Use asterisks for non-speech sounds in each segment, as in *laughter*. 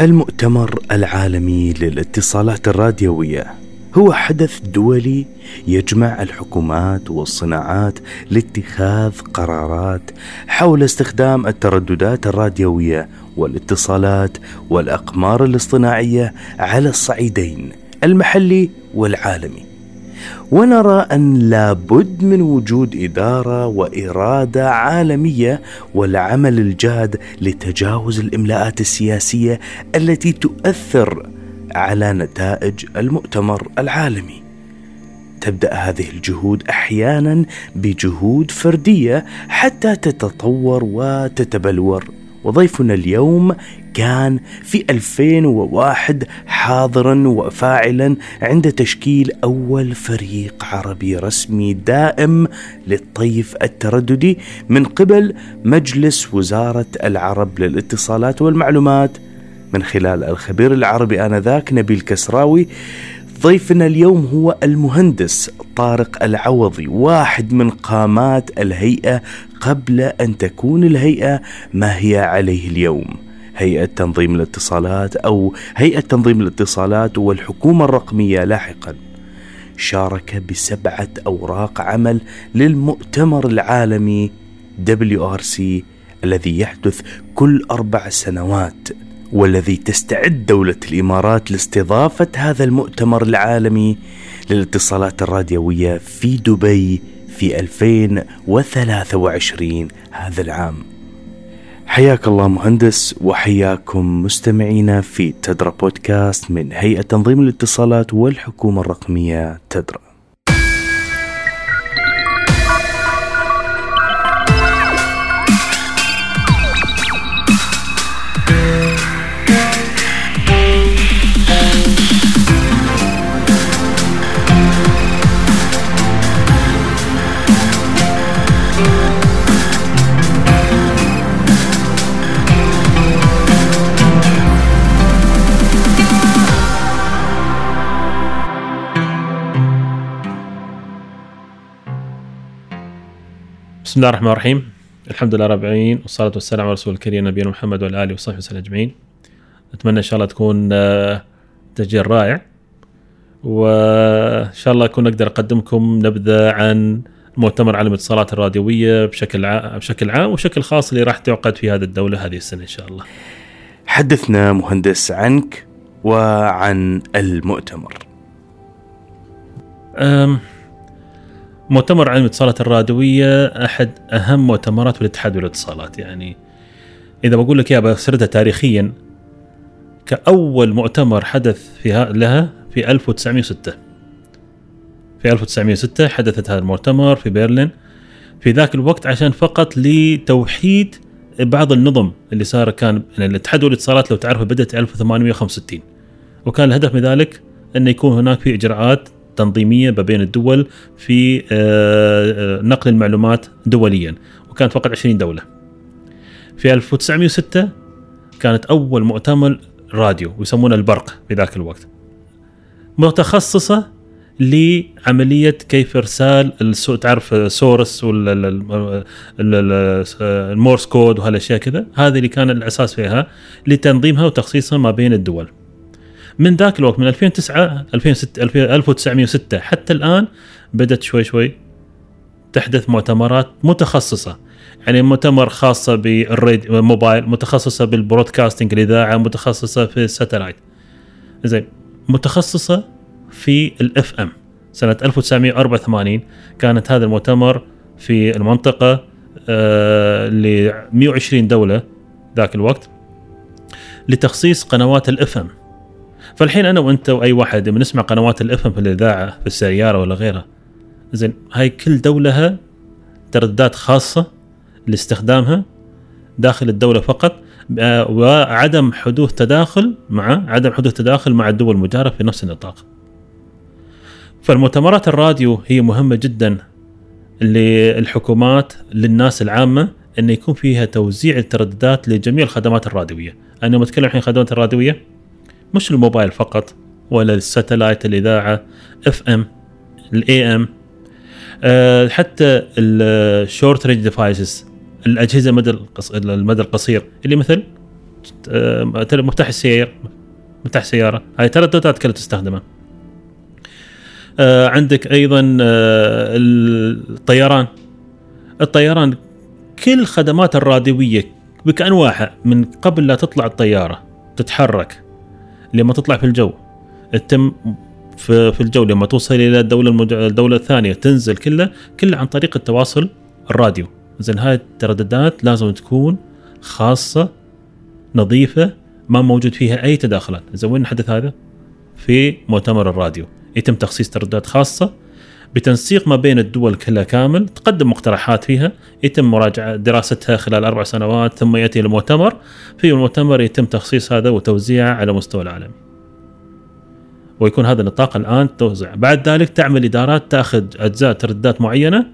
المؤتمر العالمي للاتصالات الراديوية. هو حدث دولي يجمع الحكومات والصناعات لاتخاذ قرارات حول استخدام الترددات الراديوية والاتصالات والأقمار الاصطناعية على الصعيدين المحلي والعالمي. ونرى أن لابد من وجود إدارة وإرادة عالمية والعمل الجاد لتجاوز الإملاءات السياسية التي تؤثر على نتائج المؤتمر العالمي. تبدأ هذه الجهود أحيانا بجهود فردية حتى تتطور وتتبلور. وضيفنا اليوم كان في 2001 حاضرا وفاعلا عند تشكيل أول فريق عربي رسمي دائم للطيف الترددي من قبل مجلس وزارة العرب للاتصالات والمعلومات. من خلال الخبير العربي آنذاك نبيل كسراوي ضيفنا اليوم هو المهندس طارق العوضي واحد من قامات الهيئة قبل أن تكون الهيئة. ما هي عليه اليوم؟ هيئة تنظيم الاتصالات أو هيئة تنظيم الاتصالات والحكومة الرقمية لاحقا. شارك بسبعة أوراق عمل للمؤتمر العالمي WRC الذي يحدث كل أربع سنوات. والذي تستعد دولة الإمارات لاستضافة هذا المؤتمر العالمي للاتصالات الراديوية في دبي في 2023 هذا العام. حياك الله مهندس وحياكم مستمعينا في تدرى بودكاست من هيئة تنظيم الاتصالات والحكومة الرقمية تدرى. بسم الله الرحمن الرحيم الحمد لله رب العالمين والصلاة والسلام على رسول الكريم نبينا محمد وعلى آله وصحبه وسلم أجمعين أتمنى إن شاء الله تكون آه، تسجيل رائع وإن شاء الله أكون أقدر أقدمكم نبذة عن مؤتمر عالم الاتصالات الراديوية بشكل عام بشكل عام وبشكل خاص اللي راح تعقد في هذه الدولة هذه السنة إن شاء الله. حدثنا مهندس عنك وعن المؤتمر. أم مؤتمر علم الاتصالات الراديوية أحد أهم مؤتمرات الاتحاد والاتصالات يعني إذا بقول لك يا بسردها تاريخيا كأول مؤتمر حدث فيها لها في 1906 في 1906 حدثت هذا المؤتمر في برلين. في ذاك الوقت عشان فقط لتوحيد بعض النظم اللي صار كان الاتحاد والاتصالات لو تعرفوا بدأت 1865 وكان الهدف من ذلك انه يكون هناك في إجراءات تنظيمية ما بين الدول في آه، آه، نقل المعلومات دوليا وكانت فقط 20 دولة. في 1906 كانت أول مؤتمر راديو ويسمونه البرق في ذاك الوقت. متخصصة لعملية كيف إرسال. تعرف Morse وال Morse code وهالأشياء كذا هذه اللي كان الأساس فيها لتنظيمها وتخصيصها ما بين الدول. من ذاك الوقت من 2009 2006 1906 حتى الآن بدأت شوي شوي تحدث مؤتمرات متخصصة. يعني مؤتمر خاصة بال radio mobile متخصصة بال broadcasting الإذاعة متخصصة في ال satellite. زين متخصصة في ال FM. سنة 1984 كانت هذا المؤتمر في المنطقة آه ل 120 دولة ذاك الوقت لتخصيص قنوات الإف إم. فالحين أنا وأنت وأي واحد بنسمع قنوات الاف في الاذاعه في السيارة ولا غيرها زين هاي كل دولها ترددات خاصة لاستخدامها داخل الدولة فقط آه، وعدم حدوث تداخل مع عدم حدوث تداخل مع الدول المجاورة في نفس النطاق. فالمؤتمرات الراديو هي مهمة جدا للحكومات للناس العامة إن يكون فيها توزيع الترددات لجميع الخدمات الراديوية. أنا بتكلم الحين الخدمات الراديوية مش الموبايل فقط ولا ال satellite الإذاعة FM ال AM حتى ال short range devices الأجهزة المدى المدى القصير اللي مثل آه، مفتاح السير مفتاح السياره هاي ترددات كلها تستخدمها آه، عندك أيضا آه، الطيران. الطيران كل خدمات الراديوية بانواعها من قبل لا تطلع الطيارة تتحرك. لما تطلع في الجو. تتم في, في الجو لما توصل إلى الدولة المج... الدولة الثانية تنزل كلها كلها عن طريق التواصل الراديو. زين هاي الترددات لازم تكون خاصة نظيفة ما موجود فيها أي تداخلات. زين وين نحدث هذا؟ في مؤتمر الراديو. يتم تخصيص ترددات خاصة بتنسيق ما بين الدول كلها كامل تقدم مقترحات فيها يتم مراجعة دراستها خلال أربع سنوات ثم يأتي المؤتمر. في المؤتمر يتم تخصيص هذا وتوزيعه على مستوى العالم. ويكون هذا النطاق الآن توزع. بعد ذلك تعمل إدارات تأخذ أجزاء ترددات معينة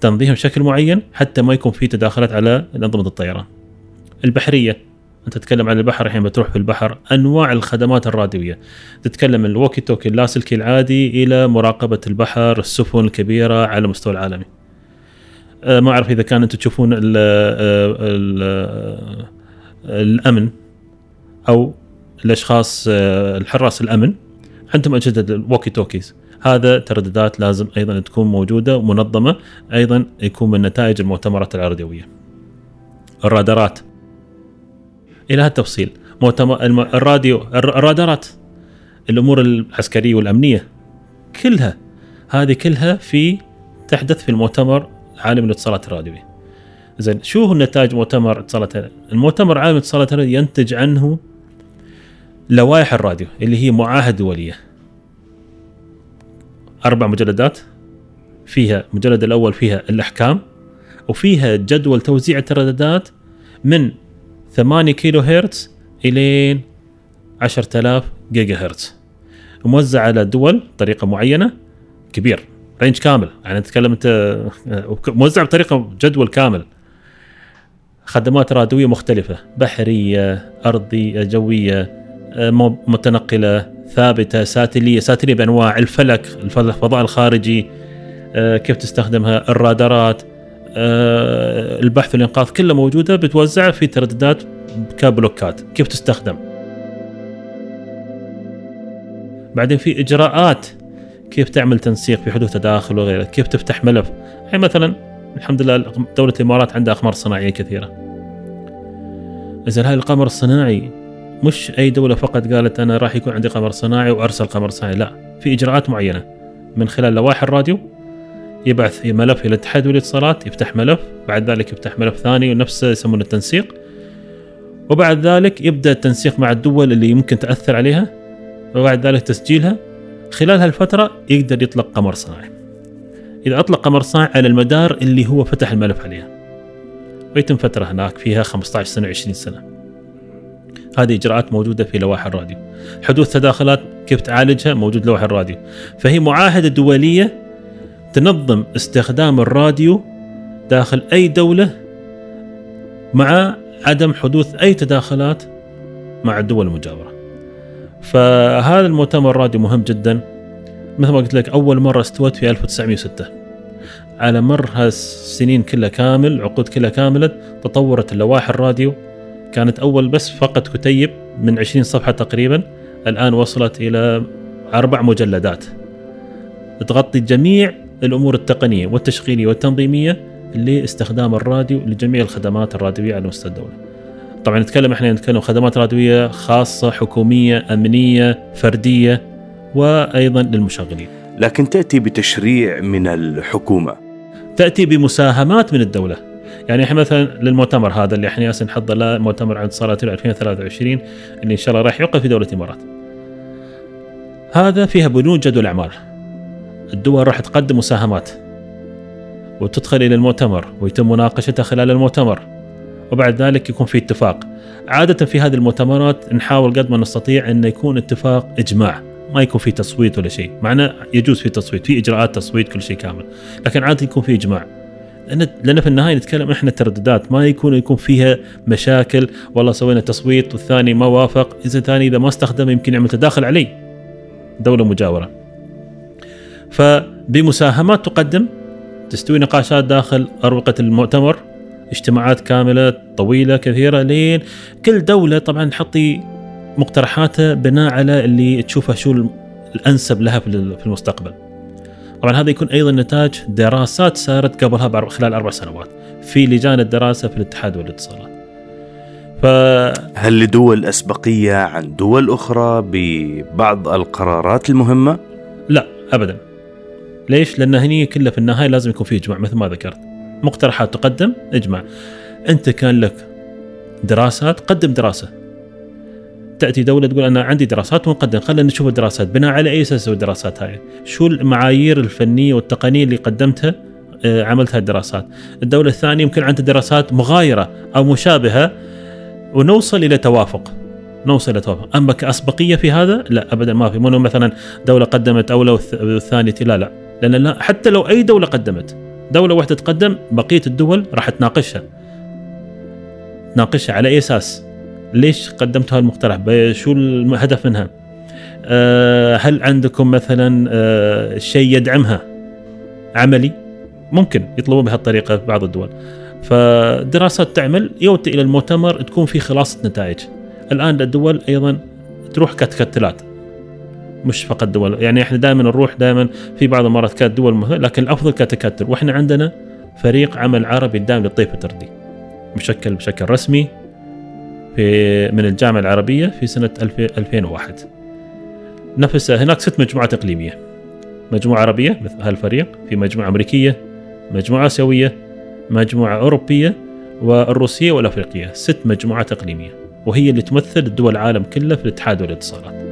تنظيمها بشكل معين حتى ما يكون في تداخلات على أنظمة الطيران. البحرية. أنت تتكلم عن البحر الحين بتروح في البحر. أنواع الخدمات الراديوية. تتكلم من ال walkie talkie اللاسلكي العادي إلى مراقبة البحر السفن الكبيرة على المستوى العالمي. أه ما أعرف إذا كان أنتم تشوفون ال ال ال الأمن أو الأشخاص أه، الحراس الأمن. عندهم أجهزة ال walkie talkies هذا ترددات لازم أيضا تكون موجودة ومنظمة أيضا يكون من نتائج المؤتمرات الراديويه الرادارات. إلى هالتفصيل مؤتمر الراديو الرادارات الأمور العسكرية والأمنية كلها هذه كلها في تحدث في المؤتمر العالمي للاتصالات الراديوية. زين شو هو نتائج مؤتمر اتصالات المؤتمر العالمي للاتصالات الراديوية ينتج عنه لوائح الراديو اللي هي معاهده دولية. أربع مجلدات فيها المجلد الأول فيها الأحكام وفيها جدول توزيع الترددات من 8 كيلو هرتز إلين 10000 جيجا هرتز موزع على دول بطريقة معينة كبير range كامل. يعني نتكلم أنت موزع بطريقة جدول كامل. خدمات راديوية مختلفة بحرية أرضية جوية متنقلة ثابتة satellite satellite بأنواع الفلك الفضاء الخارجي كيف تستخدمها الرادارات. آه، البحث والانقاذ كلها موجودة بتوزعها في ترددات كبلوكات كيف تستخدم؟ بعدين في إجراءات. كيف تعمل تنسيق في حدوث تداخل وغيره؟ كيف تفتح ملف؟ يعني مثلا الحمد لله دولة الإمارات عندها أقمار صناعية كثيرة. اذا هاي القمر الصناعي مش أي دولة فقط قالت أنا راح يكون عندي قمر صناعي وأرسل قمر صناعي لا. في إجراءات معينة من خلال لوائح الراديو يبعث ملف إلى الاتحاد والاتصالات يفتح ملف بعد ذلك يفتح ملف ثاني ونفسه يسمونه التنسيق. وبعد ذلك يبدأ التنسيق مع الدول اللي يمكن تأثر عليها وبعد ذلك تسجيلها. خلال هالفترة يقدر يطلق قمر صناعي. إذا أطلق قمر صناعي على المدار اللي هو فتح الملف عليها. ويتم فترة هناك فيها 15 سنة 20 سنة. هذه إجراءات موجودة في لوائح الراديو. حدوث تداخلات كيف تعالجها؟ موجود لوائح الراديو. فهي معاهدة دولية تنظم استخدام الراديو داخل أي دولة مع عدم حدوث أي تداخلات مع الدول المجاورة. فهذا المؤتمر الراديو مهم جدا. مثل ما قلت لك أول مرة استوت في 1906 على مر هالسنين كلها كامل عقود كلها كاملة تطورت اللوائح الراديو. كانت أول بس فقط كتيب من 20 صفحة تقريبا. الآن وصلت إلى أربع مجلدات. تغطي جميع الأمور التقنية والتشغيلية والتنظيمية لاستخدام الراديو لجميع الخدمات الراديوية على مستوى الدولة. طبعا نتكلم إحنا نتكلم خدمات راديوية خاصة حكومية أمنية فردية وأيضا للمشغلين. لكن تأتي بتشريع من الحكومة. تأتي بمساهمات من الدولة. يعني إحنا مثلا للمؤتمر هذا اللي إحنا نحضر له مؤتمر عن اتصالات 2023 اللي إن شاء الله راح يوقف في دولة الامارات. هذا فيها بنود جدول اعمال. الدول راح تقدم مساهمات وتدخل إلى المؤتمر ويتم مناقشتها خلال المؤتمر. وبعد ذلك يكون في اتفاق. عادة في هذه المؤتمرات نحاول قد ما نستطيع أن يكون اتفاق إجماع. ما يكون في تصويت ولا شيء. معنا يجوز في تصويت في إجراءات تصويت كل شيء كامل. لكن عادة يكون في إجماع. لأن في النهاية نتكلم إحنا الترددات. ما يكون يكون فيها مشاكل والله سوينا تصويت والثاني ما وافق. إذا الثاني إذا ما استخدم يمكن يعمل تداخل عليه دولة مجاورة. فبمساهمات تقدم تستوي نقاشات داخل أروقة المؤتمر اجتماعات كاملة طويلة كثيرة لين كل دولة طبعا تحطي مقترحاتها بناء على اللي تشوفه شو الأنسب لها في المستقبل. طبعا هذا يكون أيضا نتاج دراسات صارت قبلها خلال أربع سنوات في لجان الدراسة في الاتحاد والاتصالات. ف هل لدول أسبقية عن دول أخرى ببعض القرارات المهمة؟ لا ابدا. ليش؟ لأن هني كله في النهاية لازم يكون في إجماع مثل ما ذكرت. مقترحات تقدم اجمع. أنت كان لك دراسات قدم دراسة. تأتي دولة تقول أنا عندي دراسات ونقدم خلينا نشوف الدراسات. بناء على أي أساس الدراسات هاي؟ شو المعايير الفنية والتقنية اللي قدمتها آه، عملتها الدراسات الدولة الثانية يمكن عندها دراسات مغايرة أو مشابهة. ونوصل إلى توافق. نوصل إلى توافق. أما كأسبقية في هذا؟ لا ابدا ما في. مو مثلا دولة قدمت اولى والثانيه لا لا. لأن لا حتى لو أي دولة قدمت دولة واحدة تقدم بقية الدول راح تناقشها. تناقشها على أي أساس؟ ليش قدمتوا هالمقترح شو الهدف منها؟ أه هل عندكم مثلا أه شيء يدعمها؟ عملي؟ ممكن يطلبون بهالطريقة في بعض الدول. فدراسات تعمل يوتي إلى المؤتمر تكون في خلاصة نتائج. الآن الدول أيضا تروح كتكتلات. مش فقط دول. يعني إحنا دائما نروح دائما في بعض المرات كانت دول مهمة لكن الأفضل كتكتل. وإحنا عندنا فريق عمل عربي دائم للطيف التردي مشكل بشكل رسمي في من الجامعة العربية في سنة 2001 نفس هناك ست مجموعات إقليمية. مجموعة عربية مثل هالفريق في مجموعة أمريكية مجموعة آسيوية مجموعة أوروبية والروسية والأفريقية. ست مجموعات إقليمية وهي اللي تمثل الدول العالم كله في الاتحاد والإتصالات.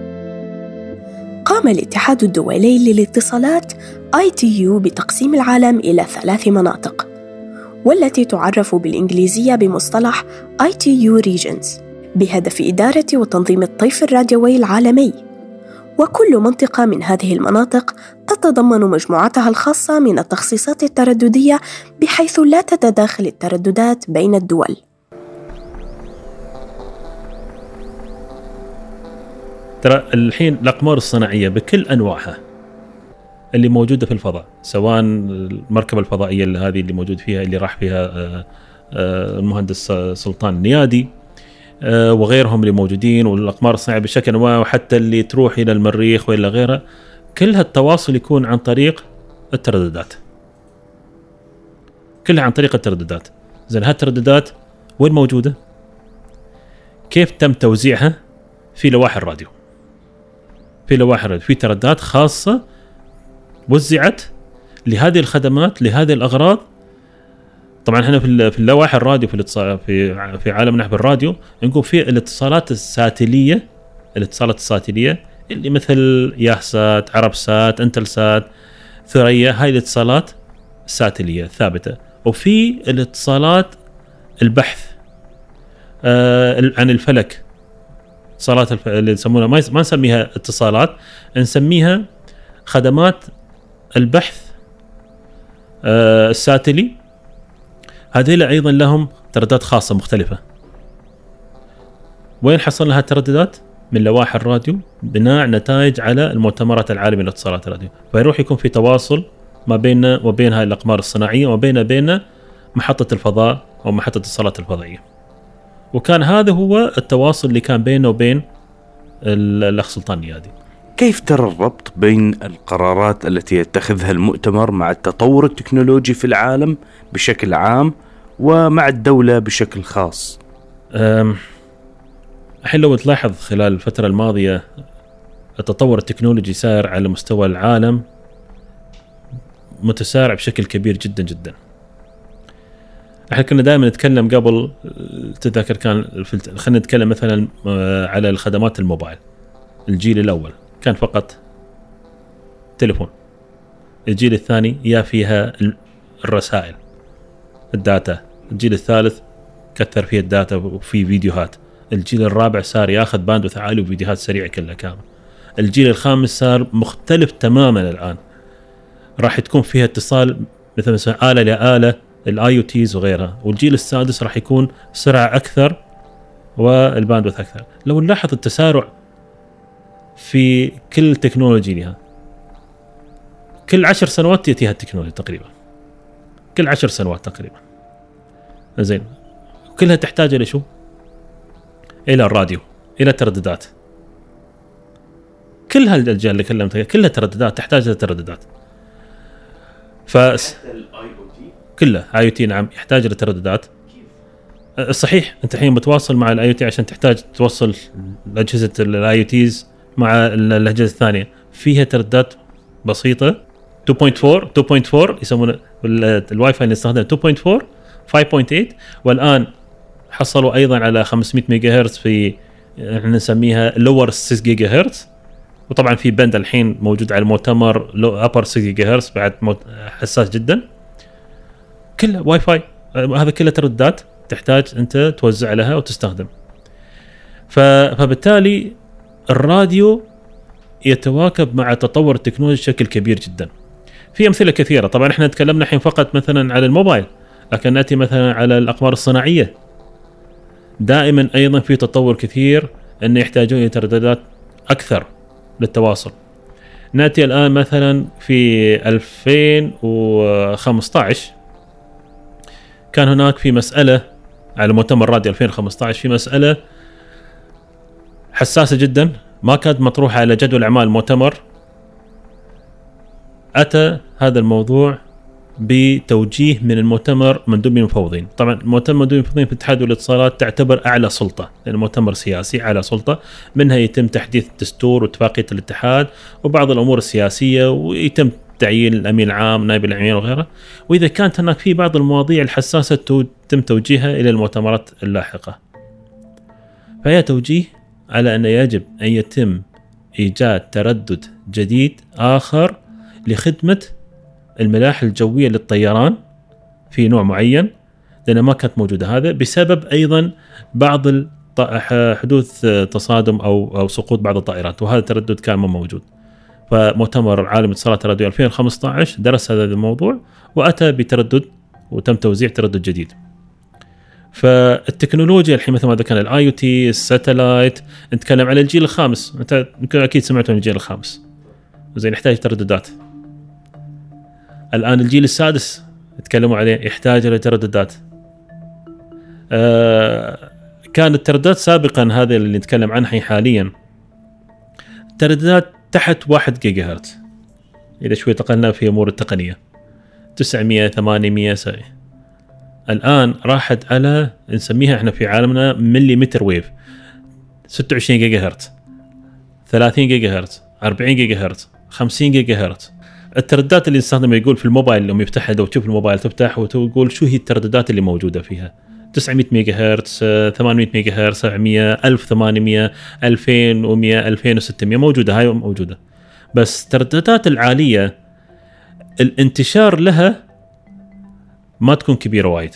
قام الاتحاد الدولي للاتصالات ITU بتقسيم العالم إلى ثلاث مناطق والتي تعرف بالإنجليزية بمصطلح ITU Regions بهدف إدارة وتنظيم الطيف الراديوي العالمي. وكل منطقة من هذه المناطق تتضمن مجموعتها الخاصة من التخصيصات الترددية بحيث لا تتداخل الترددات بين الدول. ترى الحين الأقمار الصناعية بكل أنواعها اللي موجودة في الفضاء سواء المركبة الفضائية اللي هذه اللي موجود فيها اللي راح فيها آه، آه، المهندس سلطان النيادي آه، وغيرهم اللي موجودين والأقمار الصناعية بشكل ما وحتى اللي تروح إلى المريخ وإلى غيرها كل هالتواصل يكون عن طريق الترددات. كلها عن طريق الترددات. زين هالترددات وين موجودة؟ كيف تم توزيعها؟ في لوائح الراديو. في لوائح الراديو في ترددات خاصة وزعت لهذه الخدمات لهذه الأغراض. طبعا إحنا في اللوائح الراديو في في في عالم نحو الراديو نقول في الاتصالات الساتليه الاتصالات الساتليه اللي مثل ياهسات عرب سات انتل سات ثريا هاي الاتصالات الساتليه ثابتة. وفي الاتصالات البحث آه عن الفلك. اتصالات الف... اللي يسمونها ما, ما نسميها اتصالات نسميها خدمات البحث آه، الساتلي. هذيلا أيضا لهم ترددات خاصة مختلفة. وين حصل لها الترددات؟ من لوائح الراديو بناء نتائج على المؤتمرات العالمية للاتصالات الراديو. فيروح يكون في تواصل ما بيننا وبين هاي الأقمار الصناعية وبين بين محطة الفضاء أو محطة الاتصالات الفضائية. وكان هذا هو التواصل اللي كان بينه وبين الأخ سلطان نيادي كيف ترى الربط بين القرارات التي يتخذها المؤتمر مع التطور التكنولوجي في العالم بشكل عام ومع الدولة بشكل خاص؟ الحين لو تلاحظ خلال الفترة الماضية التطور التكنولوجي سار على مستوى العالم متسارع بشكل كبير جدا جدا. إحنا كنا دائما نتكلم قبل تتذكر كان خلينا نتكلم مثلا آه، على الخدمات الموبايل. الجيل الأول كان فقط تليفون. الجيل الثاني يا فيها الرسائل ال data. الجيل الثالث كثر فيه ال data وفي فيديوهات. الجيل الرابع صار ياخذ bandwidth عالي وفيديوهات سريعة كلها كامل الجيل الخامس صار مختلف تماما الآن. راح تكون فيها اتصال مثل مثلا آلة لآلة ال IoTs وغيرها. والجيل السادس راح يكون سرعه أكثر وال bandwidth أكثر. لو نلاحظ التسارع في كل technology لها كل عشر سنوات تأتيها التكنولوجيا تقريبا. كل عشر سنوات تقريبا. زين. كلها تحتاج إلى شو؟ إلى الراديو إلى ترددات كل هالاشياء اللي كلمتها كلها ترددات تحتاج إلى ترددات. ف كله IoT نعم يحتاج إلى ترددات أه، صحيح أنت الحين متواصل مع ال IoT عشان تحتاج توصل أجهزة ال IoTs مع الأجهزة الثانية. فيها ترددات بسيطة. 2.4 2.4 يسمونه الواي فاي اللي نستخدمه 2.4 5.8 والآن حصلوا أيضا على 500 ميجا هرتز في إحنا نسميها lower 6 جيجا هرتز وطبعا في بند الحين موجود على المؤتمر upper 6 جيجا هرتز بعد حساس جدا. كله واي فاي هذا كله ترددات تحتاج أنت توزع لها وتستخدم. فبالتالي الراديو يتواكب مع تطور التكنولوجيا بشكل كبير جدا. في أمثلة كثيرة طبعا إحنا تكلمنا الحين فقط مثلا على الموبايل لكن نأتي مثلا على الأقمار الصناعية. دائما أيضا في تطور كثير انه يحتاجون إلى ترددات أكثر للتواصل. نأتي الآن مثلا في 2015 كان هناك في مسألة على مؤتمر راديو 2015 في مسألة حساسة جدا ما كانت مطروحة على جدول أعمال المؤتمر. أتى هذا الموضوع بتوجيه من المؤتمر مندوبين المفوضين. طبعا المؤتمر مندوبين المفوضين في الاتحاد والاتصالات تعتبر أعلى سلطة لأن المؤتمر سياسي أعلى سلطة. منها يتم تحديث الدستور واتفاقية الاتحاد وبعض الأمور السياسية ويتم تعيين الأمين العام نائب الأمين وغيره وإذا كانت هناك في بعض المواضيع الحساسة تم توجيهها إلى المؤتمرات اللاحقة فهي توجيه على أن يجب أن يتم إيجاد تردد جديد آخر لخدمة الملاحه الجوية للطيران في نوع معين لأن ما كانت موجودة هذا بسبب أيضا بعض حدوث تصادم أو أو سقوط بعض الطائرات وهذا التردد كان ما موجود. فمؤتمر عالم اتصالات الراديو 2015 درس هذا الموضوع وأتى بتردد وتم توزيع تردد جديد. فالتكنولوجيا الحين مثل ما ذكرنا ال IoT ال satellite نتكلم على الجيل الخامس. أنت أكيد سمعت عن الجيل الخامس. زين يحتاج ترددات. الآن الجيل السادس يتكلموا عليه يحتاج إلى ترددات. آه كان الترددات سابقا هذا اللي نتكلم عنها حاليا. ترددات تحت 1 جيجا هرتز إذا شوي تقلنا في أمور التقنية. 900 800 سنة. الآن راحت على نسميها إحنا في عالمنا millimeter wave. 26 جيجا هرتز 30 جيجا هرتز 40 جيجا هرتز 50 جيجا هرتز الترددات اللي نستخدمها يقول في الموبايل لما يفتحها لو تشوف الموبايل تفتح وتقول شو هي الترددات اللي موجودة فيها؟ 900 ميجا هرتز 800 ميجا هرتز 700 1800 2100 2600 موجودة هاي موجودة. بس الترددات العالية الانتشار لها ما تكون كبيرة وايد.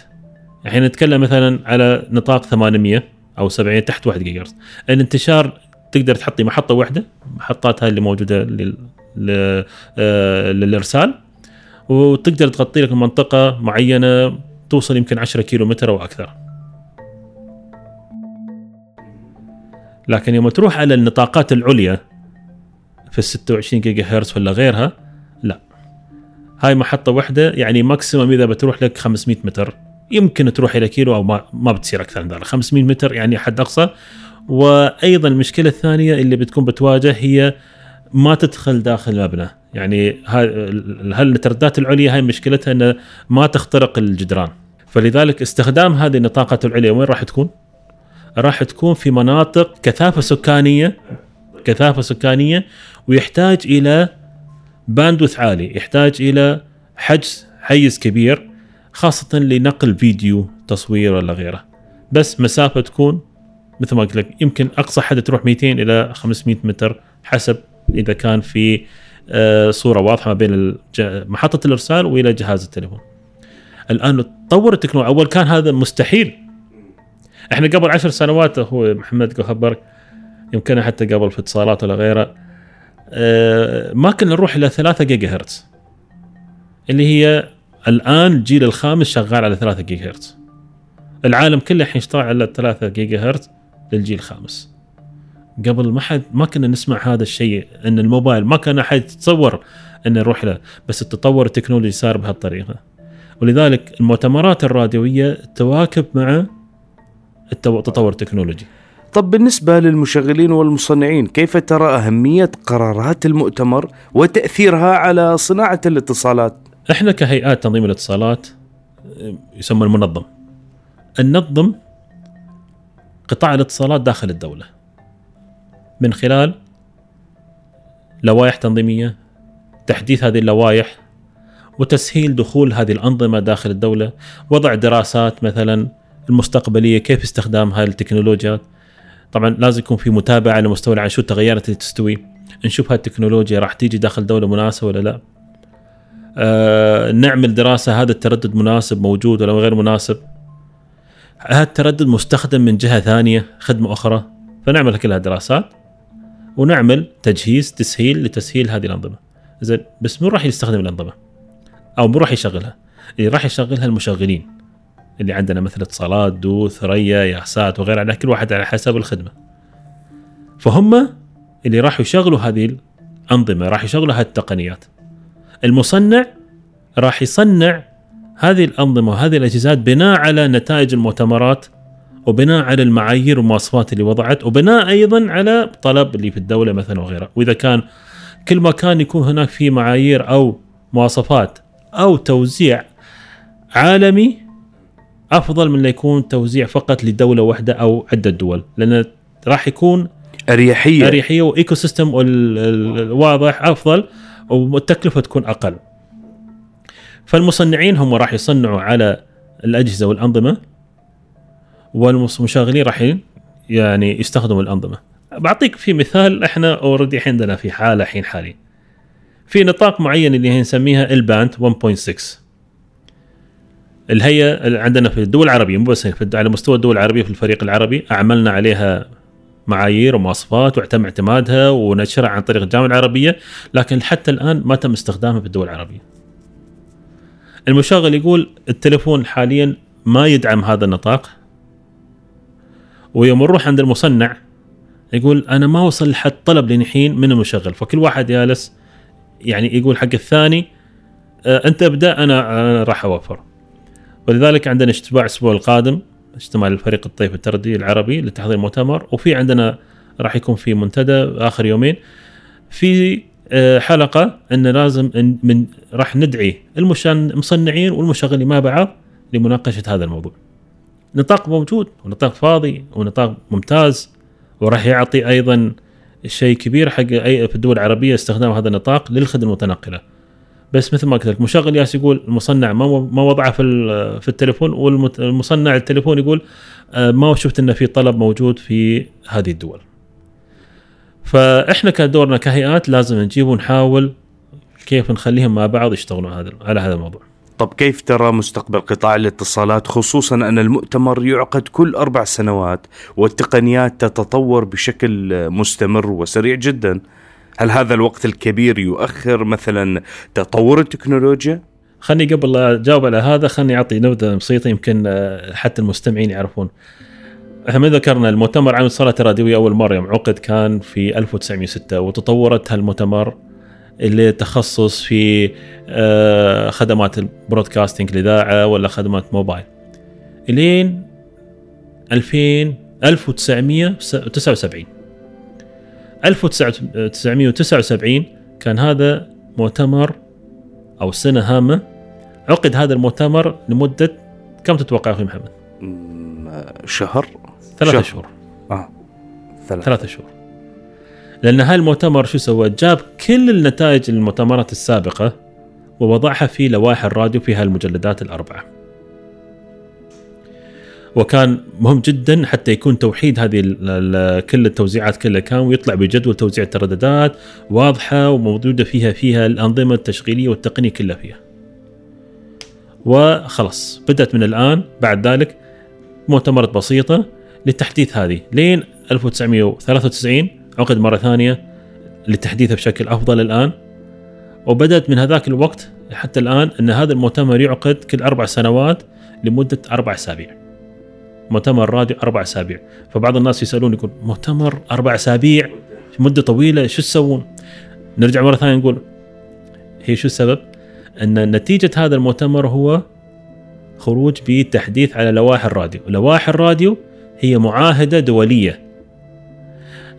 الحين نتكلم مثلا على نطاق 800 أو 700 تحت 1 جيجا هرتز الانتشار تقدر تحطي محطة واحدة محطات هاي اللي موجودة آه، للإرسال. وتقدر تغطي لك منطقة معينة توصل يمكن 10 كيلو متر أو أكثر. لكن يوم تروح على النطاقات العليا في ال 26 جيجا هرتز ولا غيرها لا. هاي محطة واحدة يعني ماكسيموم إذا بتروح لك 500 متر. يمكن تروح إلى كيلو أو ما, ما بتصير أكثر من ذلك. 500 متر يعني حد أقصى. وأيضا المشكلة الثانية اللي بتكون بتواجه هي ما تدخل داخل المبنى يعني هالتردات العليا هاي مشكلتها إنه ما تخترق الجدران. فلذلك استخدام هذه النطاقات العليا وين راح تكون؟ راح تكون في مناطق كثافة سكانية كثافة سكانية ويحتاج إلى باندوث عالي يحتاج إلى حجز حيز كبير خاصة لنقل فيديو تصوير ولا غيره بس مسافة تكون مثل ما قلت لك يمكن أقصى حد تروح 200 إلى 500 متر حسب إذا كان في آه، صورة واضحة ما بين محطة الإرسال وإلى جهاز التليفون. الآن تطور التكنولوجيا. أول كان هذا مستحيل. إحنا قبل عشر سنوات هو محمد خبرك يمكن حتى قبل في اتصالات ولا غيره آه، ما كنا نروح إلى 3 جيجا هرتز اللي هي الآن الجيل الخامس شغال على 3 جيجا هرتز العالم كله الحين اشتغل على 3 جيجا هرتز للجيل الخامس. قبل ما حد ما كنا نسمع هذا الشيء إن الموبايل ما كان أحد يتصور إنه نروح له بس التطور التكنولوجي صار بهالطريقة. ولذلك المؤتمرات الراديوية تواكب مع التطور التكنولوجي طب بالنسبة للمشغلين والمصنعين كيف ترى أهمية قرارات المؤتمر وتأثيرها على صناعة الاتصالات؟ إحنا كهيئات تنظيم الاتصالات آه، يسمى المنظم. ننظم قطاع الاتصالات داخل الدولة. من خلال لوائح تنظيمية تحديث هذه اللوائح وتسهيل دخول هذه الأنظمة داخل الدولة وضع دراسات مثلا المستقبلية كيف استخدام هذه التكنولوجيات طبعا لازم يكون في متابعة لمستوى عن شو التغيرات اللي تستوي. نشوف هذه التكنولوجيا راح تيجي داخل دولة مناسبة ولا لا. آه، نعمل دراسة هذا التردد مناسب موجود ولا غير مناسب. هذا التردد مستخدم من جهة ثانية خدمة أخرى. فنعمل كلها دراسات ونعمل تجهيز تسهيل لتسهيل هذه الأنظمة. زين بس من راح يستخدم الأنظمة. أو من راح يشغلها. اللي راح يشغلها المشغلين. اللي عندنا مثل اتصالات دو ثريا ياسات وغيرها على كل واحد على حسب الخدمة. فهم اللي راح يشغلوا هذه الأنظمة راح يشغلوا هذه التقنيات. المصنع راح يصنع هذه الأنظمة وهذه الأجهزات بناء على نتائج المؤتمرات وبناء على المعايير والمواصفات اللي وضعت وبناء أيضا على طلب اللي في الدولة مثلا وغيرها. وإذا كان كل ما كان يكون هناك في معايير أو مواصفات أو توزيع عالمي أفضل من لا يكون توزيع فقط لدولة واحدة أو عدة دول لأن راح يكون أريحية أريحية و ecosystem الواضح أفضل والتكلفة تكون أقل. فالمصنعين هم راح يصنعوا على الأجهزة والأنظمة والمشغلين راح يعني يستخدموا الأنظمة. بعطيك في مثال إحنا already عندنا في حالة حين حالي. في نطاق معين اللي هي نسميها ال band 1.6 الهيئة اللي عندنا في الدول العربية مو بس على مستوى الدول العربية في الفريق العربي عملنا عليها معايير ومواصفات وتم اعتمادها ونشرها عن طريق الجامعة العربية لكن حتى الآن ما تم استخدامها في الدول العربية. المشغل يقول التليفون حاليا ما يدعم هذا النطاق ويوم نروح عند المصنع يقول أنا ما وصل لحد طلب للحين من المشغل فكل واحد جالس يعني يقول حق الثاني آه، أنت ابدأ أنا أنا راح أوفر. ولذلك عندنا اجتماع الأسبوع القادم اجتماع الفريق الطيف التردي العربي لتحضير المؤتمر وفي عندنا راح يكون في منتدى آخر يومين. في آه، حلقة إن لازم من راح ندعي المصنعين والمشغلين مع بعض لمناقشة هذا الموضوع. نطاق موجود ونطاق فاضي ونطاق ممتاز وراح يعطي أيضا شيء كبير حق أي في الدول العربيه استخدام هذا النطاق للخدمة المتنقلة. بس مثل ما قلت لك مشغل ياس يقول المصنع ما ما وضعه في في التليفون والمصنع التليفون يقول آه، ما شفت إنه في طلب موجود في هذه الدول. فإحنا كدورنا كهيئات لازم نجيب ونحاول كيف نخليهم مع بعض يشتغلون هذا على هذا الموضوع. طب كيف ترى مستقبل قطاع الاتصالات خصوصا أن المؤتمر يعقد كل أربع سنوات والتقنيات تتطور بشكل مستمر وسريع جدا هل هذا الوقت الكبير يؤخر مثلا تطور التكنولوجيا؟ خلني قبل لا أجاوب على هذا خلني أعطي نبذة بسيطة يمكن آه، حتى المستمعين يعرفون. إحنا ذكرنا المؤتمر عن الاتصالات الراديويه أول مرة يوم عقد كان في 1906 وتطورت هالمؤتمر اللي تخصص في آه، خدمات البرودكاستنج الاذاعه ولا خدمات موبايل. الين 2000 1979 1979 كان هذا مؤتمر أو سنة هامة عقد هذا المؤتمر لمدة كم تتوقع يا أخوي محمد؟ شهر؟ ثلاثة شهر. شهور آه. ثلاث ثلاثة شهور لأن هاي المؤتمر شو سوى؟ جاب كل النتائج المؤتمرات السابقة ووضعها في لوائح الراديو في هالمجلدات الأربعة. وكان مهم جدا حتى يكون توحيد هذه كل التوزيعات كلها كان ويطلع بجدول توزيع الترددات واضحة وموجودة فيها فيها الأنظمة التشغيلية والتقنية كلها فيها. وخلاص بدأت من الآن بعد ذلك مؤتمرات بسيطة لتحديث هذه لين 1993 عقد مرة ثانية لتحديثها بشكل أفضل الآن وبدأت من هذاك الوقت حتى الآن أن هذا المؤتمر يعقد كل أربع سنوات لمدة أربع أسابيع. مؤتمر راديو أربع أسابيع، فبعض الناس يسألون يقول مؤتمر أربع أسابيع مدة طويلة شو تسوون؟ نرجع مرة ثانية نقول هي شو السبب؟ أن نتيجة هذا المؤتمر هو خروج بتحديث على لوائح الراديو لوائح الراديو هي معاهدة دولية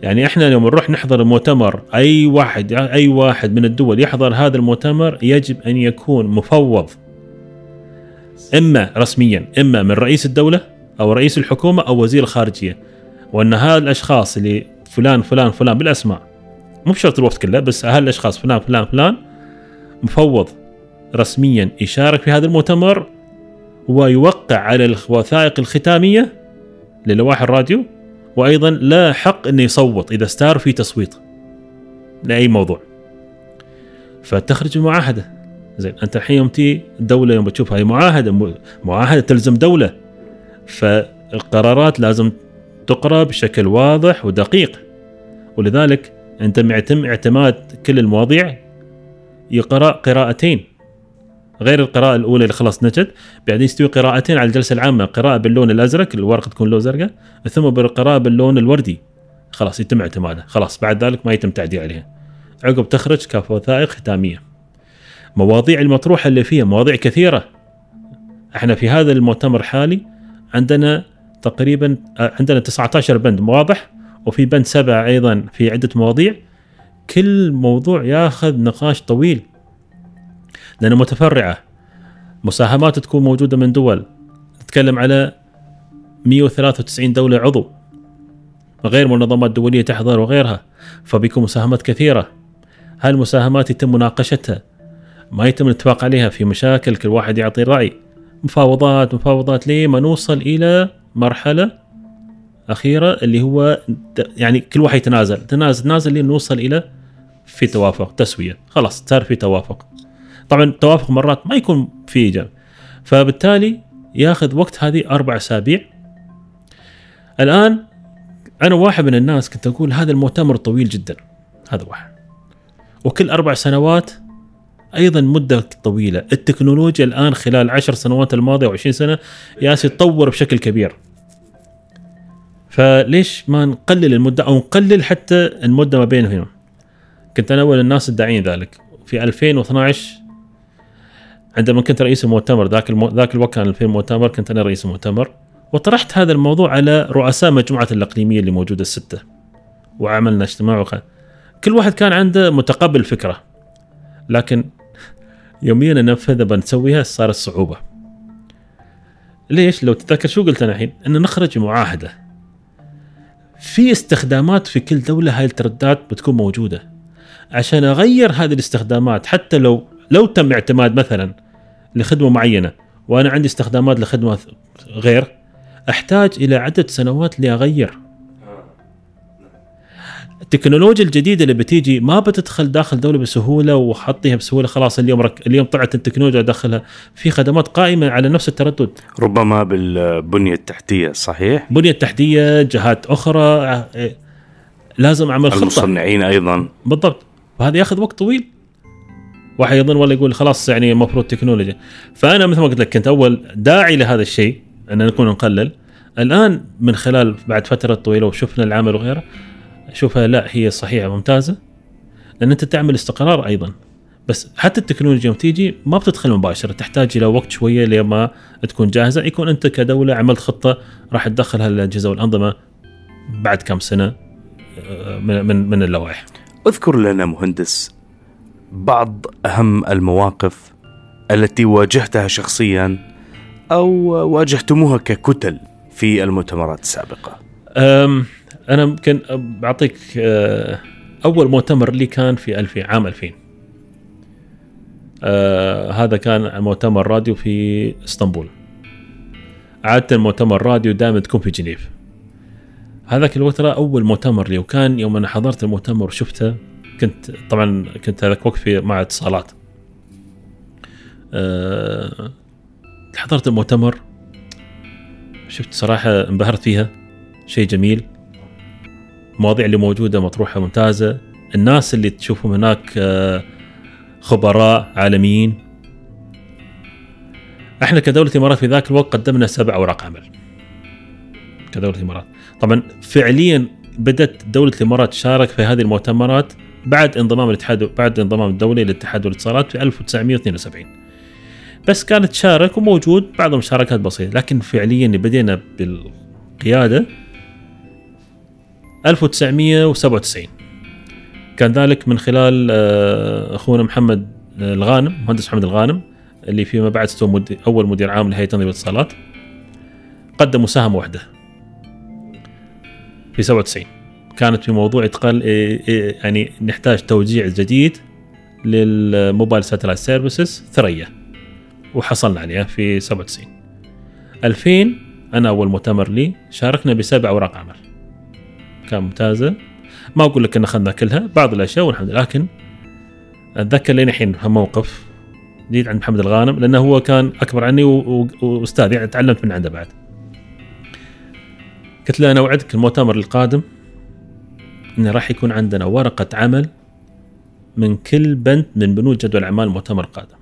يعني إحنا لما نروح نحضر المؤتمر. أي واحد أي واحد من الدول يحضر هذا المؤتمر يجب أن يكون مفوض. إما رسميا إما من رئيس الدولة أو رئيس الحكومة أو وزير الخارجية. وأن هذا الأشخاص اللي فلان فلان فلان بالأسماء مو بشرط الوقت كله بس هالاشخاص فلان فلان فلان مفوض رسميا يشارك في هذا المؤتمر ويوقع على الوثائق الختامية للوائح الراديو وأيضا لا حق انه يصوت إذا استار في تصويت. لأي موضوع. فتخرج المعاهده زين أنت الحين يوم تي الدولة يوم بتشوف هذه معاهدة معاهدة تلزم دولة. فالقرارات لازم تقرأ بشكل واضح ودقيق. ولذلك أنت معتم اعتماد كل المواضيع يقرأ قراءتين. غير القراءة الأولى اللي خلاص نجد بعدين يستوي قراءتين على الجلسة العامة قراءة باللون الأزرق الورقة تكون لون زرقاء ثم بالقراءة باللون الوردي. خلاص يتم اعتمادها خلاص بعد ذلك ما يتم تعديل عليها. عقب تخرج كوثائق ختامية. مواضيع المطروحة اللي فيها مواضيع كثيرة. إحنا في هذا المؤتمر الحالي عندنا تقريبا عندنا 19 بند واضح وفي بند سبعة أيضا في عدة مواضيع. كل موضوع ياخذ نقاش طويل. لأنها متفرعة. مساهمات تكون موجودة من دول. نتكلم على 193 دولة عضو. غير منظمات دولية تحضر وغيرها فبيكون مساهمات كثيرة. هاي المساهمات يتم مناقشتها؟ ما يتم الاتفاق عليها في مشاكل كل واحد يعطي رأي. مفاوضات مفاوضات ليه ما نوصل إلى مرحلة أخيرة اللي هو يعني كل واحد يتنازل. تنازل تنازل لين نوصل إلى في توافق تسوية. خلاص صار في توافق. طبعا التوافق مرات ما يكون في إيجاب. فبالتالي ياخذ وقت هذه أربع أسابيع. الآن أنا واحد من الناس كنت أقول هذا المؤتمر طويل جدا هذا واحد. وكل أربع سنوات أيضا مدة طويلة. التكنولوجيا الآن خلال عشر سنوات الماضية و20 سنة ياس يتطور بشكل كبير. فليش ما نقلل المدة أو نقلل حتى المدة ما بينهم؟ كنت أنا أول الناس الداعين ذلك. في 2012 عندما كنت رئيس المؤتمر ذاك المو... ذاك الوقت كان في المؤتمر كنت أنا رئيس المؤتمر وطرحت هذا الموضوع على رؤساء مجموعة الإقليمية اللي موجودة الستة وعملنا اجتماع وخ... كل واحد كان عنده متقبل الفكرة لكن يوميا ننفذها بنسويها صارت صعوبة. ليش؟ لو تتذكر شو قلت أنا الحين؟ أن نخرج معاهدة. في استخدامات في كل دولة هاي التردات بتكون موجودة. عشان أغير هذه الاستخدامات حتى لو لو تم اعتماد مثلا لخدمة معينة وأنا عندي استخدامات لخدمه غير أحتاج إلى عدد سنوات لأغير. التكنولوجيا الجديدة اللي بتيجي ما بتدخل داخل دولة بسهولة وحطيها بسهولة خلاص اليوم رك... اليوم طلعت التكنولوجيا داخلها. في خدمات قائمة على نفس التردد. ربما بالبنية التحتية صحيح؟ بنية تحتيه جهات أخرى لازم أعمل خطة. المصنعين أيضا. بالضبط. وهذا ياخذ وقت طويل. واحد يظن والله يقول خلاص يعني المفروض تكنولوجيا. فأنا مثل ما قلت لك كنت أول داعي لهذا الشيء أن نكون نقلل. الآن من خلال بعد فترة طويلة وشفنا العمل وغيره أشوفها لا هي صحيحة ممتازة. لأن أنت تعمل استقرار أيضا. بس حتى التكنولوجيا يوم تيجي ما بتدخل مباشرة تحتاج إلى وقت شوية لما تكون جاهزة. يكون أنت كدولة عملت خطة راح تدخلها الاجهزه والأنظمة بعد كم سنة آه، من, من اللوائح. أذكر لنا مهندس بعض أهم المواقف التي واجهتها شخصيا أو واجهتموها ككتل في المؤتمرات السابقة. أنا يمكن بعطيك أه، أول مؤتمر لي كان في 2000 عام 2000 أه هذا كان مؤتمر راديو في إسطنبول. عادة مؤتمر راديو دائما تكون في جنيف. هذاك الوقت أول مؤتمر لي وكان يوم أنا حضرت المؤتمر وشفته كنت طبعا كنت هذاك وقت في مع اتصالات. أه حضرت المؤتمر شفت صراحة انبهرت فيها. شيء جميل. المواضيع اللي موجودة مطروحة ممتازة. الناس اللي تشوفهم هناك أه خبراء عالميين. إحنا كدولة الامارات في ذاك الوقت قدمنا سبع اوراق عمل. كدولة الامارات. طبعا فعليا بدأت دولة الامارات تشارك في هذه المؤتمرات. بعد انضمام الاتحاد بعد انضمام الدولي للاتحاد والاتصالات في 1972 بس كانت تشارك وموجود بعض المشاركات بسيطة لكن فعليا بدينا بالقيادة 1997 كان ذلك من خلال آه، أخونا محمد الغانم مهندس محمد الغانم اللي فيما بعد استوى أول مدير عام لهيئة تنظيم الاتصالات. قدم مساهمة واحدة في 97 كانت في موضوع ادخال إيه، إيه، يعني نحتاج توزيع جديد للموبايل satellite services ثريا. وحصلنا عليها في 97 2000 أنا أول مؤتمر لي شاركنا بسبع أوراق عمل. كان ممتازه ما أقول لك إن أخذنا كلها بعض الأشياء والحمد لله لكن أتذكر لين الحين موقف جيت عند محمد الغانم لأنه هو كان أكبر عني واستاذ يعني تعلمت من عنده بعد. قلت له أنا أوعدك المؤتمر القادم إنه راح يكون عندنا ورقة عمل من كل بند من بنود جدول أعمال المؤتمر القادم.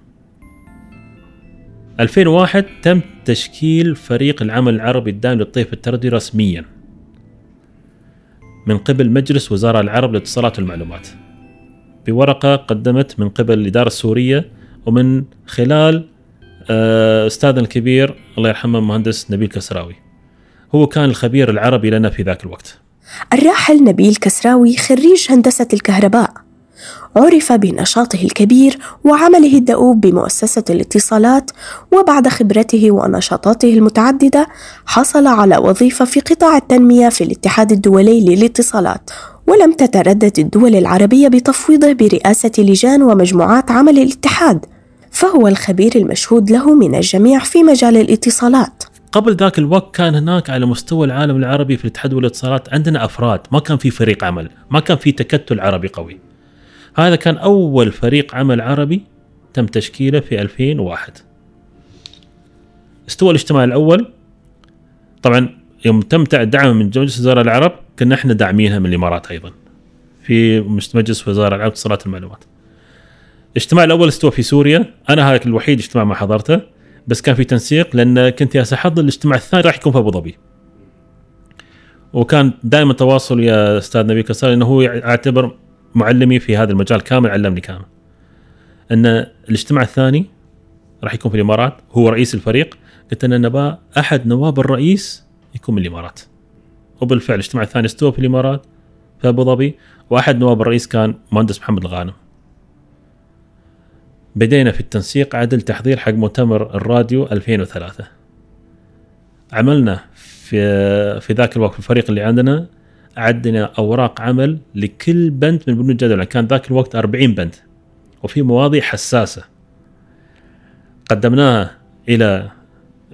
2001 تم تشكيل فريق العمل العربي الدائم للطيف التردي رسميا من قبل مجلس وزراء العرب للاتصالات والمعلومات. بورقة قدمت من قبل الإدارة السورية ومن خلال آه، أستاذنا الكبير الله يرحمه المهندس نبيل كسراوي. هو كان الخبير العربي لنا في ذاك الوقت. الراحل نبيل كسراوي خريج هندسة الكهرباء. عرف بنشاطه الكبير وعمله الدؤوب بمؤسسة الاتصالات وبعد خبرته ونشاطاته المتعددة حصل على وظيفة في قطاع التنمية في الاتحاد الدولي للاتصالات ولم تتردد الدول العربية بتفويضه برئاسة لجان ومجموعات عمل الاتحاد. فهو الخبير المشهود له من الجميع في مجال الاتصالات. قبل ذاك الوقت كان هناك على مستوى العالم العربي في الاتحاد والاتصالات عندنا أفراد ما كان في فريق عمل ما كان في تكتل عربي قوي. هذا كان أول فريق عمل عربي تم تشكيله في 2001 استوى الاجتماع الأول. طبعا يوم تم الدعم من مجلس وزراء العرب كنا إحنا داعمينها من الإمارات أيضا في مجلس وزراء العرب اتصالات المعلومات الاجتماع الأول استوى في سوريا. أنا هذا الوحيد اجتماع ما حضرته. بس كان في تنسيق لأن كنت يا احضر الاجتماع الثاني راح يكون في أبو ظبي. وكان دائما تواصل يا أستاذ نبيل كسار إنه هو يعتبر معلمي في هذا المجال كامل علمني كامل. إن الاجتماع الثاني راح يكون في الإمارات هو رئيس الفريق. قلت إن نبا أحد نواب الرئيس يكون من الإمارات. وبالفعل الاجتماع الثاني استوى في الإمارات في أبو ظبي. وأحد نواب الرئيس كان مهندس محمد الغانم. بدينا في التنسيق عدل تحضير حق مؤتمر الراديو 2003 عملنا في في ذاك الوقت الفريق اللي عندنا عندنا أوراق عمل لكل بند من بنود الجدول. كان ذاك الوقت 40 بند وفي مواضيع حساسة. قدمناها إلى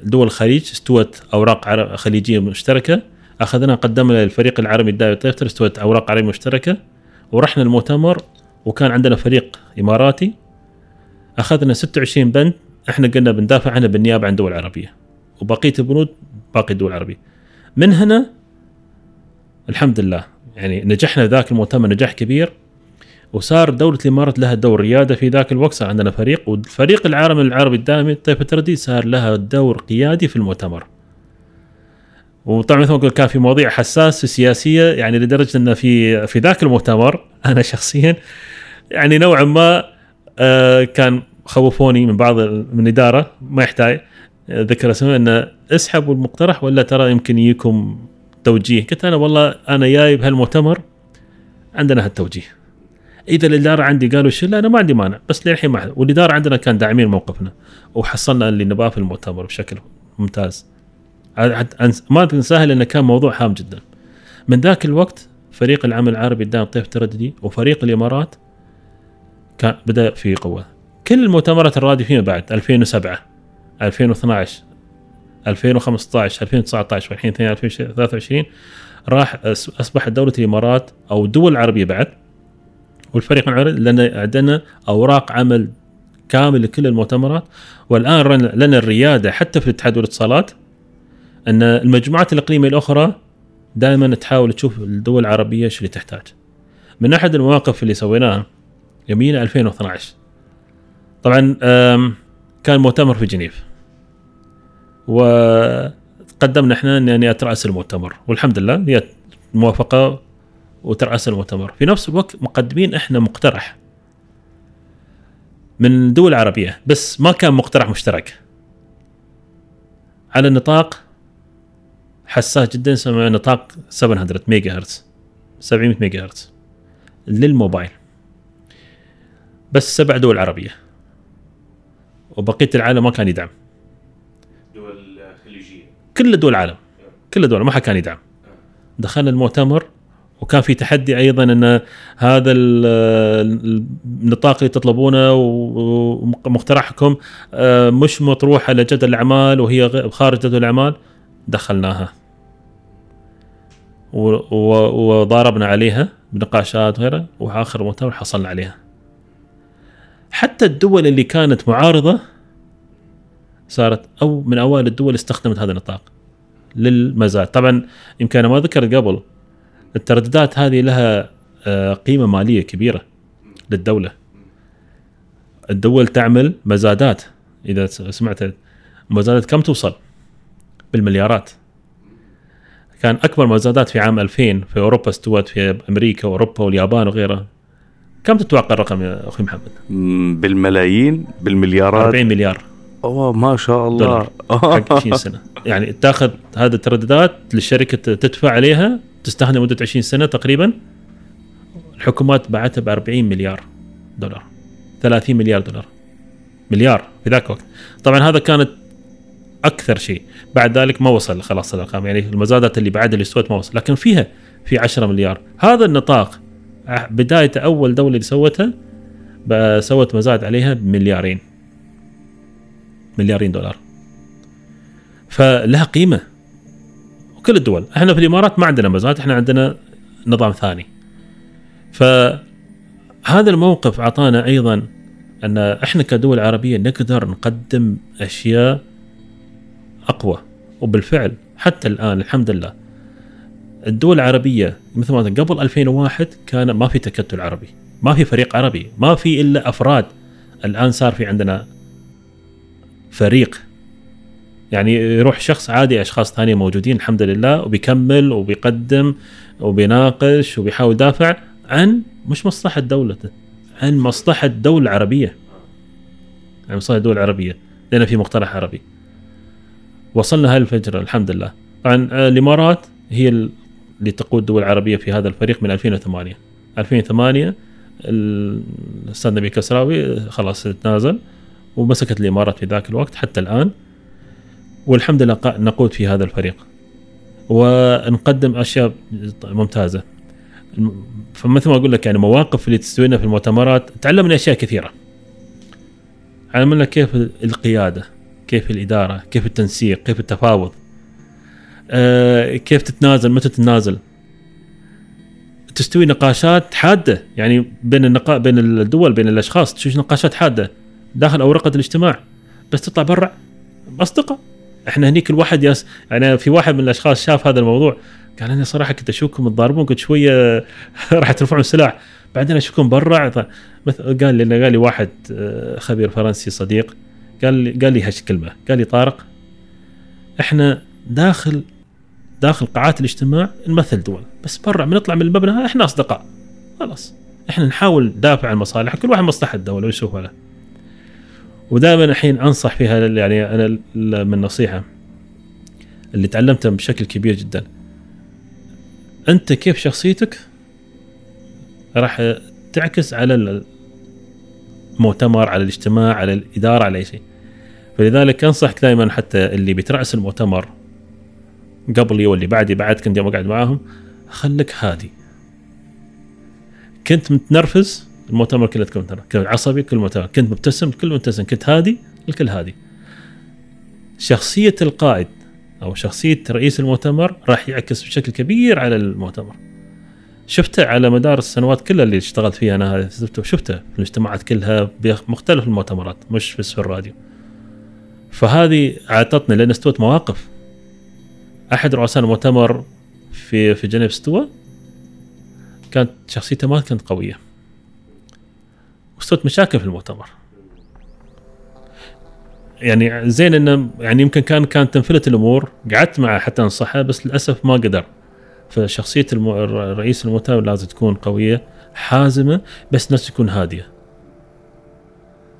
دول الخليج استوت أوراق خليجية مشتركة. أخذنا قدمنا للفريق العربي الدائري طيفتر استوت أوراق عربية مشتركة. ورحنا المؤتمر وكان عندنا فريق إماراتي أخذنا 26 بند إحنا قلنا بندافع عنها بالنيابة عن دول عربيه وبقية البنود باقي الدول العربية. من هنا الحمد لله يعني نجحنا ذاك المؤتمر نجاح كبير وصار دولة الإمارات لها دور ريادة في ذاك الوقت صار عندنا فريق والفريق العالمي العربي الدائمي طيف التردي صار لها دور قيادي في المؤتمر. وطبعا مثل ما قلت كان في مواضيع حساسه سياسية يعني لدرجة إن في في ذاك المؤتمر أنا شخصيا يعني نوعا ما آه، كان خوفوني من بعض من الاداره ما يحتاج. ذكر اسمه إنه اسحبوا المقترح ولا ترى يمكن يجيكم توجيه؟ قلت أنا والله أنا جاي بهالمؤتمر عندنا هالتوجيه. إذا الإدارة عندي قالوا شيء لا أنا ما عندي مانع. بس للحين ما والإدارة عندنا كان داعمين موقفنا وحصلنا اللي نباه في المؤتمر بشكل ممتاز. ما تنساها لأنه كان موضوع هام جدا. من ذاك الوقت فريق العمل العربي الدائم طيف ترددي وفريق الإمارات كان بدأ في قوة. كل المؤتمرات الراديو فيما بعد 2007 2012 2015 2019 والحين 2023 راح أصبحت دولة الإمارات أو الدول العربيه بعد. والفريق العربي لأن عندنا أوراق عمل كامل لكل المؤتمرات. والآن لنا الريادة حتى في الاتحاد والاتصالات. أن المجموعات الإقليمية الأخرى دائما تحاول تشوف الدول العربية إيش اللي تحتاج. من أحد المواقف اللي سويناها يمين 2012 طبعا كان مؤتمر في جنيف. وقدمنا إحنا اني أترأس المؤتمر. والحمد لله هي موافقة وترأس المؤتمر. في نفس الوقت مقدمين إحنا مقترح. من الدول العربيه بس ما كان مقترح مشترك. على نطاق حساس جدا نطاق 700 ميجا هرتز 700 ميجا هرتز للموبايل. بس سبع دول عربية. وبقية العالم ما كان يدعم. دول خليجية. كل دول العالم. كل الدول ما حد كان يدعم. دخلنا المؤتمر وكان في تحدي أيضا إن هذا ال- النطاق اللي تطلبونه ومقترحكم آه، مش مطروح على جدول الأعمال وهي خارج جدول الأعمال. دخلناها. وضاربنا عليها بنقاشات وغيرها وآخر مؤتمر حصلنا عليها. حتى الدول اللي كانت معارضة صارت أو من أوائل الدول استخدمت هذا النطاق للمزاد. طبعا يمكن أنا ما ذكرت قبل الترددات هذه لها آه، قيمة مالية كبيرة للدولة. الدول تعمل مزادات إذا سمعت مزادات كم توصل؟ بالمليارات. كان أكبر مزادات في عام 2000 في أوروبا استوت في أمريكا واوروبا واليابان وغيرها. كم تتوقع الرقم يا أخوي محمد؟ بالملايين؟ بالمليارات؟ 40 مليار. أوه ما شاء الله. دولار. *laughs* حق 20 سنة. يعني تاخذ هذه الترددات للشركة تدفع عليها تستخدم مدة 20 سنة تقريبا. الحكومات باعتها ب 40 مليار دولار. 30 مليار دولار. مليار في ذاك الوقت. طبعا هذا كانت أكثر شيء. بعد ذلك ما وصل خلاص الارقام يعني المزادات اللي بعدها اللي استوت ما وصل. لكن فيها في 10 مليار. هذا النطاق بداية أول دولة اللي سوتها سوت مزاد عليها بمليارين. مليارين دولار. فلها قيمة. وكل الدول. إحنا في الإمارات ما عندنا مزاد إحنا عندنا نظام ثاني. فهذا الموقف أعطانا أيضا أن إحنا كدول عربية نقدر نقدم أشياء أقوى. وبالفعل حتى الآن الحمد لله الدول العربية مثل ما قبل 2001 كان ما في تكتل عربي ما في فريق عربي ما في إلا أفراد. الآن صار في عندنا فريق. يعني يروح شخص عادي أشخاص ثانية موجودين الحمد لله وبيكمل وبيقدم وبيناقش وبيحاول يدافع عن مش مصلحة دولته عن مصلحة الدولة العربيه عن مصلحة الدول العربيه لأن في مقترح عربي. وصلنا هاي الفجر الحمد لله. طبعا الإمارات هي ال- اللي تقود الدول العربية في هذا الفريق من 2008 2008 ال- الاستاذ نبي كسراوي خلاص تنازل ومسكت الإمارات في ذاك الوقت حتى الآن. والحمد لله نقود في هذا الفريق. ونقدم أشياء ممتازة. الم- فمثل ما أقول لك يعني مواقف اللي تستوينا في المؤتمرات تعلمنا أشياء كثيرة. علمنا كيف القيادة كيف الإدارة كيف التنسيق كيف التفاوض. آه، كيف تتنازل؟ متى تتنازل؟ تستوي نقاشات حادة يعني بين النقا بين الدول بين الأشخاص تشوف نقاشات حادة داخل اورقه الاجتماع. بس تطلع برا أصدقاء. إحنا هنيك الواحد ياس يعني في واحد من الأشخاص شاف هذا الموضوع قال أنا صراحة كنت أشوفكم تضاربون كنت شوية *laughs* راح ترفعون سلاح. بعدين أشوفكم برا مثل قال لي قال لي واحد آه، خبير فرنسي صديق قال لي قال لي هالكلمه قال لي طارق إحنا داخل داخل قاعات الاجتماع نمثل دول. بس برا بنطلع من المبنى إحنا أصدقاء. خلاص. إحنا نحاول ندافع عن مصالح كل واحد مصلحة الدولة ويشوف له. ودائما الحين أنصح فيها يعني أنا من نصيحة اللي تعلمتها بشكل كبير جدا. أنت كيف شخصيتك راح تعكس على المؤتمر على الاجتماع على الإدارة على أي شيء. فلذلك أنصحك دائما حتى اللي بيتراس المؤتمر قبلي واللي بعدي بعد كنت يوم أقعد معاهم. خليك هادي. كنت متنرفز المؤتمر كله كنت عصبي كل مؤتمر. كنت مبتسم كل مبتسم. كنت هادي الكل هادي. شخصية القائد أو شخصية رئيس المؤتمر راح يعكس بشكل كبير على المؤتمر. شفته على مدار السنوات كلها اللي اشتغلت فيها أنا شفته شفته في الاجتماعات كلها بمختلف المؤتمرات مش بس في الراديو. فهذه أعطتني لأن استوت مواقف. أحد رؤساء المؤتمر في في جنيف استوى كانت شخصيته ما كانت قوية. واستوت مشاكل في المؤتمر. يعني زين إنه يعني يمكن كان كانت تنفلت الأمور. قعدت معه حتى أنصحه بس للأسف ما قدر. فشخصية الم... رئيس المؤتمر لازم تكون قوية حازمة بس نفس تكون هادية.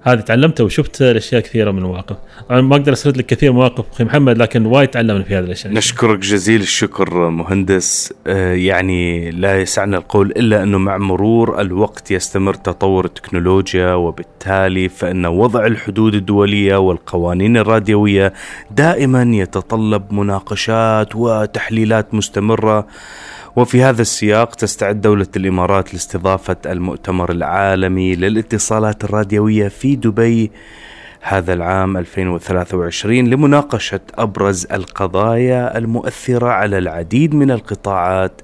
هذه تعلمتها وشفت الأشياء كثيرة من المواقف. أنا ما أقدر أسرد لك كثير مواقف أخي محمد لكن وايد تعلمنا في هذه الأشياء. نشكرك جزيل الشكر مهندس. آه، يعني لا يسعنا القول إلا أنه مع مرور الوقت يستمر تطور التكنولوجيا وبالتالي فإن وضع الحدود الدولية والقوانين الراديوية دائما يتطلب مناقشات وتحليلات مستمرة. وفي هذا السياق تستعد دولة الإمارات لاستضافة المؤتمر العالمي للاتصالات الراديوية في دبي هذا العام 2023 لمناقشة أبرز القضايا المؤثرة على العديد من القطاعات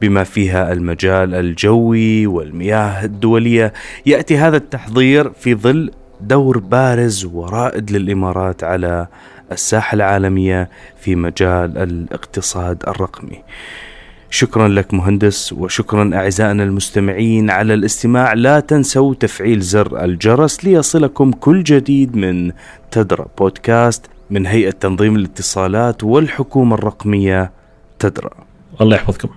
بما فيها المجال الجوي والمياه الدولية يأتي هذا التحضير في ظل دور بارز ورائد للإمارات على الساحة العالمية في مجال الاقتصاد الرقمي. شكرا لك مهندس وشكرا أعزائنا المستمعين على الاستماع. لا تنسوا تفعيل زر الجرس ليصلكم كل جديد من تدرى بودكاست من هيئة تنظيم الاتصالات والحكومة الرقمية تدرى الله يحفظكم.